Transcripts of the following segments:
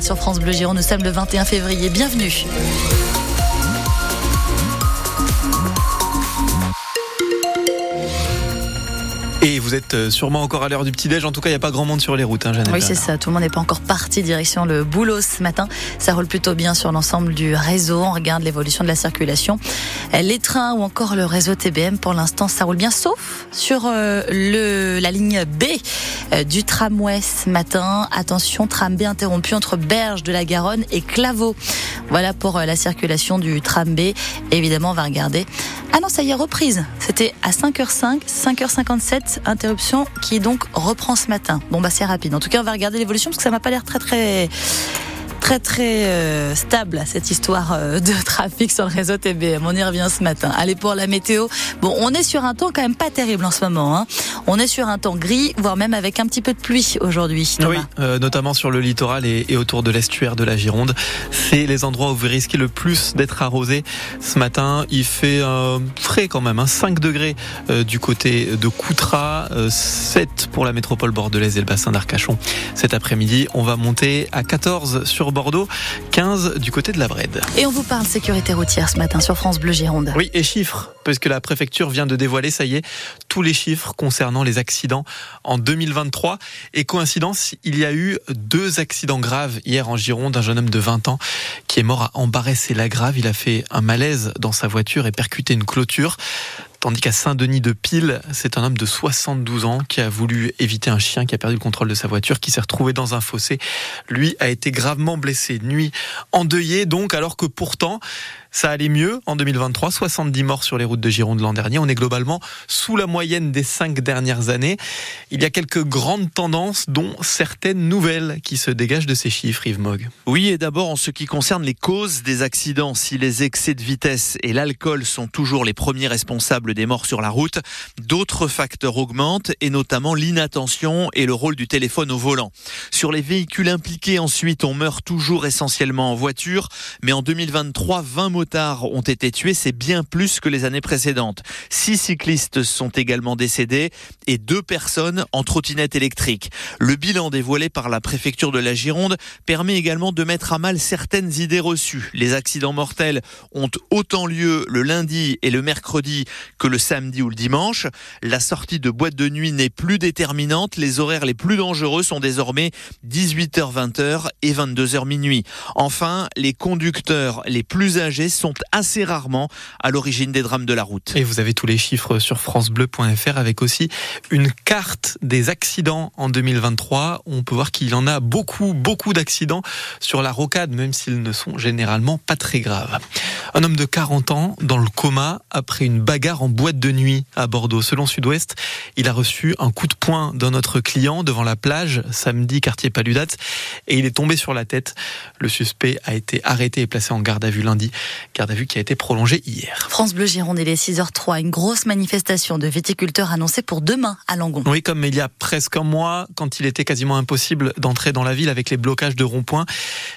Sur France Bleu Gironde, nous sommes le 21 février. Bienvenue. Vous êtes euh, sûrement encore à l'heure du petit-déj. En tout cas, il n'y a pas grand monde sur les routes, hein, Jeannette Oui, c'est ça. Tout le monde n'est pas encore parti direction le boulot ce matin. Ça roule plutôt bien sur l'ensemble du réseau. On regarde l'évolution de la circulation. Les trains ou encore le réseau TBM, pour l'instant, ça roule bien, sauf sur euh, la ligne B euh, du tramway ce matin. Attention, tram B interrompu entre Berge de la Garonne et Claveau. Voilà pour la circulation du tram B. Évidemment, on va regarder. Ah non, ça y est, reprise. C'était à 5h05, 5h57, interruption qui donc reprend ce matin. Bon bah c'est rapide. En tout cas, on va regarder l'évolution parce que ça m'a pas l'air très très très très euh, stable cette histoire euh, de trafic sur le réseau TBM. On y revient ce matin. Allez pour la météo. Bon, on est sur un temps quand même pas terrible en ce moment. Hein. On est sur un temps gris, voire même avec un petit peu de pluie aujourd'hui. Oui, euh, notamment sur le littoral et, autour de l'estuaire de la Gironde. C'est les endroits où vous risquez le plus d'être arrosé. Ce matin, il fait frais quand même, hein, 5 degrés du côté de Coutras, 7 pour la métropole bordelaise et le bassin d'Arcachon. Cet après-midi, on va monter à 14 sur Bordeaux, 15 du côté de la Brède. Et on vous parle sécurité routière ce matin sur France Bleu Gironde. Oui, et chiffres, parce que la préfecture vient de dévoiler, ça y est, tous les chiffres concernant les accidents en 2023. Et coïncidence, il y a eu deux accidents graves hier en Gironde. Un jeune homme de 20 ans qui est mort à Embarès et la Grave. Il a fait un malaise dans sa voiture et percuté une clôture. Tandis qu'à Saint-Denis de Pile, c'est un homme de 72 ans qui a voulu éviter un chien qui a perdu le contrôle de sa voiture, qui s'est retrouvé dans un fossé. Lui a été gravement blessé. Nuit endeuillé donc, alors que pourtant, ça allait mieux en 2023, 70 morts sur les routes de Gironde l'an dernier. On est globalement sous la moyenne des cinq dernières années. Il y a quelques grandes tendances, dont certaines nouvelles qui se dégagent de ces chiffres, Yves Mogg. Oui, et d'abord en ce qui concerne les causes des accidents, si les excès de vitesse et l'alcool sont toujours les premiers responsables des morts sur la route, d'autres facteurs augmentent, et notamment l'inattention et le rôle du téléphone au volant. Sur les véhicules impliqués, ensuite, on meurt toujours essentiellement en voiture, mais en 2023, 20 ont été tués, c'est bien plus que les années précédentes. Six cyclistes sont également décédés et deux personnes en trottinette électrique. Le bilan dévoilé par la préfecture de la Gironde permet également de mettre à mal certaines idées reçues. Les accidents mortels ont autant lieu le lundi et le mercredi que le samedi ou le dimanche. La sortie de boîte de nuit n'est plus déterminante. Les horaires les plus dangereux sont désormais 18h-20h et 22h minuit. Enfin, les conducteurs les plus âgés sont assez rarement à l'origine des drames de la route. Et vous avez tous les chiffres sur francebleu.fr avec aussi une carte des accidents en 2023. On peut voir qu'il y en a beaucoup, beaucoup d'accidents sur la rocade, même s'ils ne sont généralement pas très graves. Un homme de 40 ans dans le coma après une bagarre en boîte de nuit à Bordeaux. Selon Sud-Ouest, il a reçu un coup de poing d'un autre client devant la plage samedi quartier Paludat et il est tombé sur la tête. Le suspect a été arrêté et placé en garde à vue lundi. Garde à vue qui a été prolongée hier. France Bleu Gironde, il est 6h03. Une grosse manifestation de viticulteurs annoncée pour demain à Langon. Oui, comme il y a presque un mois, quand il était quasiment impossible d'entrer dans la ville avec les blocages de ronds-points.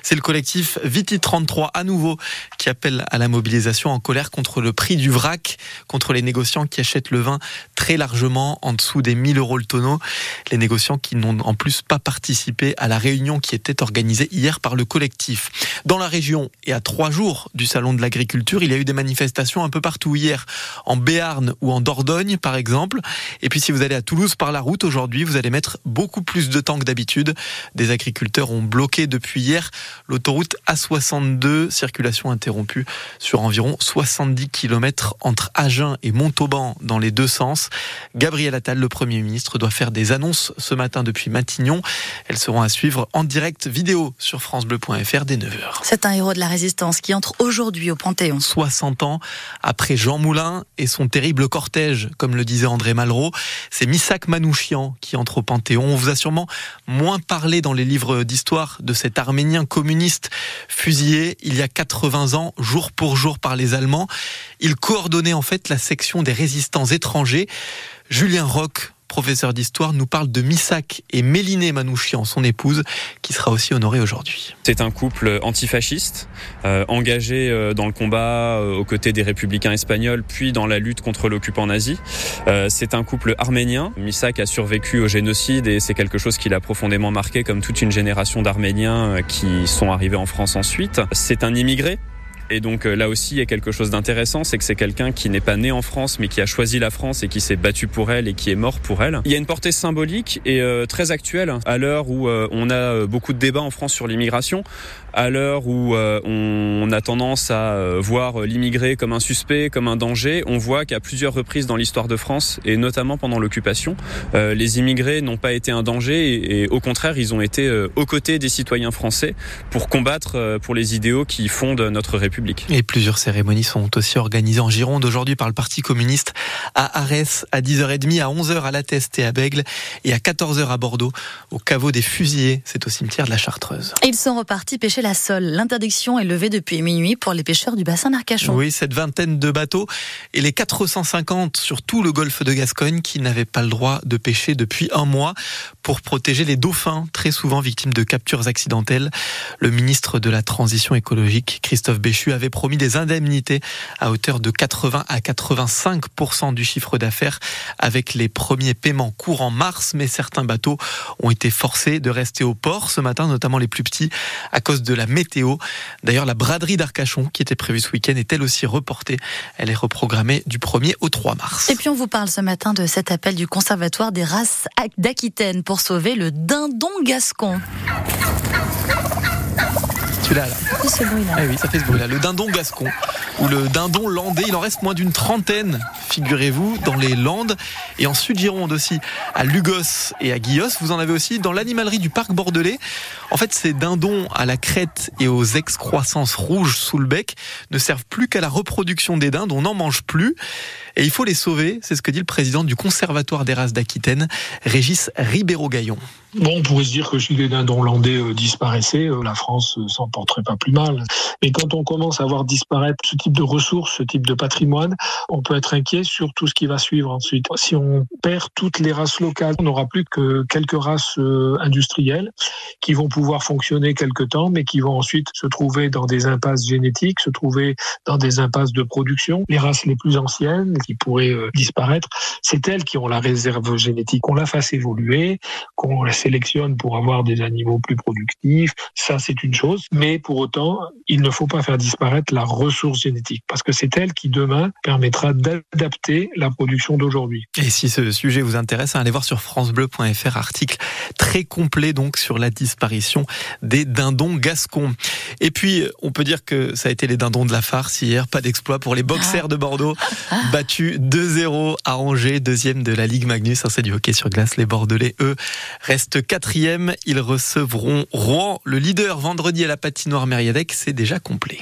C'est le collectif Viti 33 à nouveau qui appelle à la mobilisation en colère contre le prix du vrac, contre les négociants qui achètent le vin très largement en dessous des 1000 euros le tonneau. Les négociants qui n'ont en plus pas participé à la réunion qui était organisée hier par le collectif. Dans la région et à trois jours du salon de l'agriculture, il y a eu des manifestations un peu partout hier, en Béarn ou en Dordogne par exemple. Et puis si vous allez à Toulouse par la route aujourd'hui, vous allez mettre beaucoup plus de temps que d'habitude. Des agriculteurs ont bloqué depuis hier l'autoroute A62, circulation interrompue sur environ 70 km entre Agen et Montauban dans les deux sens. Gabriel Attal, le Premier ministre, doit faire des annonces ce matin depuis Matignon. Elles seront à suivre en direct vidéo sur francebleu.fr dès 9h. C'est un héros de la résistance qui entre aujourd'hui au Panthéon. 60 ans après Jean Moulin et son terrible cortège, comme le disait André Malraux, c'est Missak Manouchian qui entre au Panthéon. On vous a sûrement moins parlé dans les livres d'histoire de cet Arménien communiste fusillé il y a 80 ans, jour pour jour par les Allemands. Il coordonnait en fait la section des résistants étrangers. Julien Roch professeur d'histoire, nous parle de Missak et Méliné Manouchian, son épouse, qui sera aussi honorée aujourd'hui. C'est un couple antifasciste, euh, engagé euh, dans le combat euh, aux côtés des républicains espagnols, puis dans la lutte contre l'occupant nazi. C'est un couple arménien. Missak a survécu au génocide et c'est quelque chose qui l'a profondément marqué, comme toute une génération d'Arméniens qui sont arrivés en France ensuite. C'est un immigré et donc euh, là aussi, il y a quelque chose d'intéressant, c'est que c'est quelqu'un qui n'est pas né en France, mais qui a choisi la France et qui s'est battu pour elle et qui est mort pour elle. Il y a une portée symbolique et euh, très actuelle à l'heure où euh, on a euh, beaucoup de débats en France sur l'immigration, à l'heure où euh, on a tendance à euh, voir l'immigré comme un suspect, comme un danger. On voit qu'à plusieurs reprises dans l'histoire de France et notamment pendant l'occupation, les immigrés n'ont pas été un danger et, et, au contraire, ils ont été aux côtés des citoyens français pour combattre pour les idéaux qui fondent notre République. Et plusieurs cérémonies sont aussi organisées en Gironde aujourd'hui par le Parti communiste à Arès à 10h30, à 11h à La Teste et à Bègle et à 14h à Bordeaux au caveau des fusillés, c'est au cimetière de la Chartreuse. Ils sont repartis pêcher la sole. L'interdiction est levée depuis minuit pour les pêcheurs du bassin d'Arcachon. Oui, cette vingtaine de bateaux et les 450 sur tout le golfe de Gascogne qui n'avaient pas le droit de pêcher depuis un mois pour protéger les dauphins, très souvent victimes de captures accidentelles. Le ministre de la Transition écologique, Christophe Béchu, avait promis des indemnités à hauteur de 80 à 85% du chiffre d'affaires avec les premiers paiements courant mars, mais certains bateaux ont été forcés de rester au port ce matin, notamment les plus petits, à cause de la météo. D'ailleurs, la braderie d'Arcachon, qui était prévue ce week-end, est elle aussi reportée. Elle est reprogrammée du 1er au 3 mars. Et puis on vous parle ce matin de cet appel du Conservatoire des races d'Aquitaine pour sauver le dindon gascon. Celui-là, là. Ce bruit-là. Ah oui, ça fait ce bruit-là. Le dindon gascon ou le dindon landais. Il en reste moins d'une trentaine, figurez-vous, dans les Landes et en Sud-Gironde aussi, à Lugos et à Guillos. Vous en avez aussi dans l'animalerie du parc bordelais. En fait, ces dindons à la crête et aux excroissances rouges sous le bec ne servent plus qu'à la reproduction des dindes. On n'en mange plus et il faut les sauver. C'est ce que dit le président du Conservatoire des races d'Aquitaine, Régis Ribeiro-Gaillon. Bon, on pourrait se dire que si les dindons landais euh, disparaissaient, euh, la France euh, s'en porterait pas plus mal. Mais quand on commence à voir disparaître ce type de ressources, ce type de patrimoine, on peut être inquiet sur tout ce qui va suivre ensuite. Si on perd toutes les races locales, on n'aura plus que quelques races euh, industrielles qui vont pouvoir fonctionner quelque temps, mais qui vont ensuite se trouver dans des impasses génétiques, se trouver dans des impasses de production. Les races les plus anciennes qui pourraient euh, disparaître, c'est elles qui ont la réserve génétique. Qu'on la fasse évoluer, qu'on la sélectionne pour avoir des animaux plus productifs, ça c'est une chose. Mais pour autant, il ne faut pas faire disparaître la ressource génétique parce que c'est elle qui demain permettra d'adapter la production d'aujourd'hui. Et si ce sujet vous intéresse, allez voir sur francebleu.fr article très complet donc sur la disparition des dindons gascons. Et puis on peut dire que ça a été les dindons de la farce hier, pas d'exploit pour les boxers de Bordeaux, battus 2-0 à Angers, deuxième de la Ligue Magnus, c'est du hockey sur glace. Les Bordelais eux restent quatrième, ils recevront Rouen, le leader vendredi à la patinoire Mériadec, c'est déjà complet.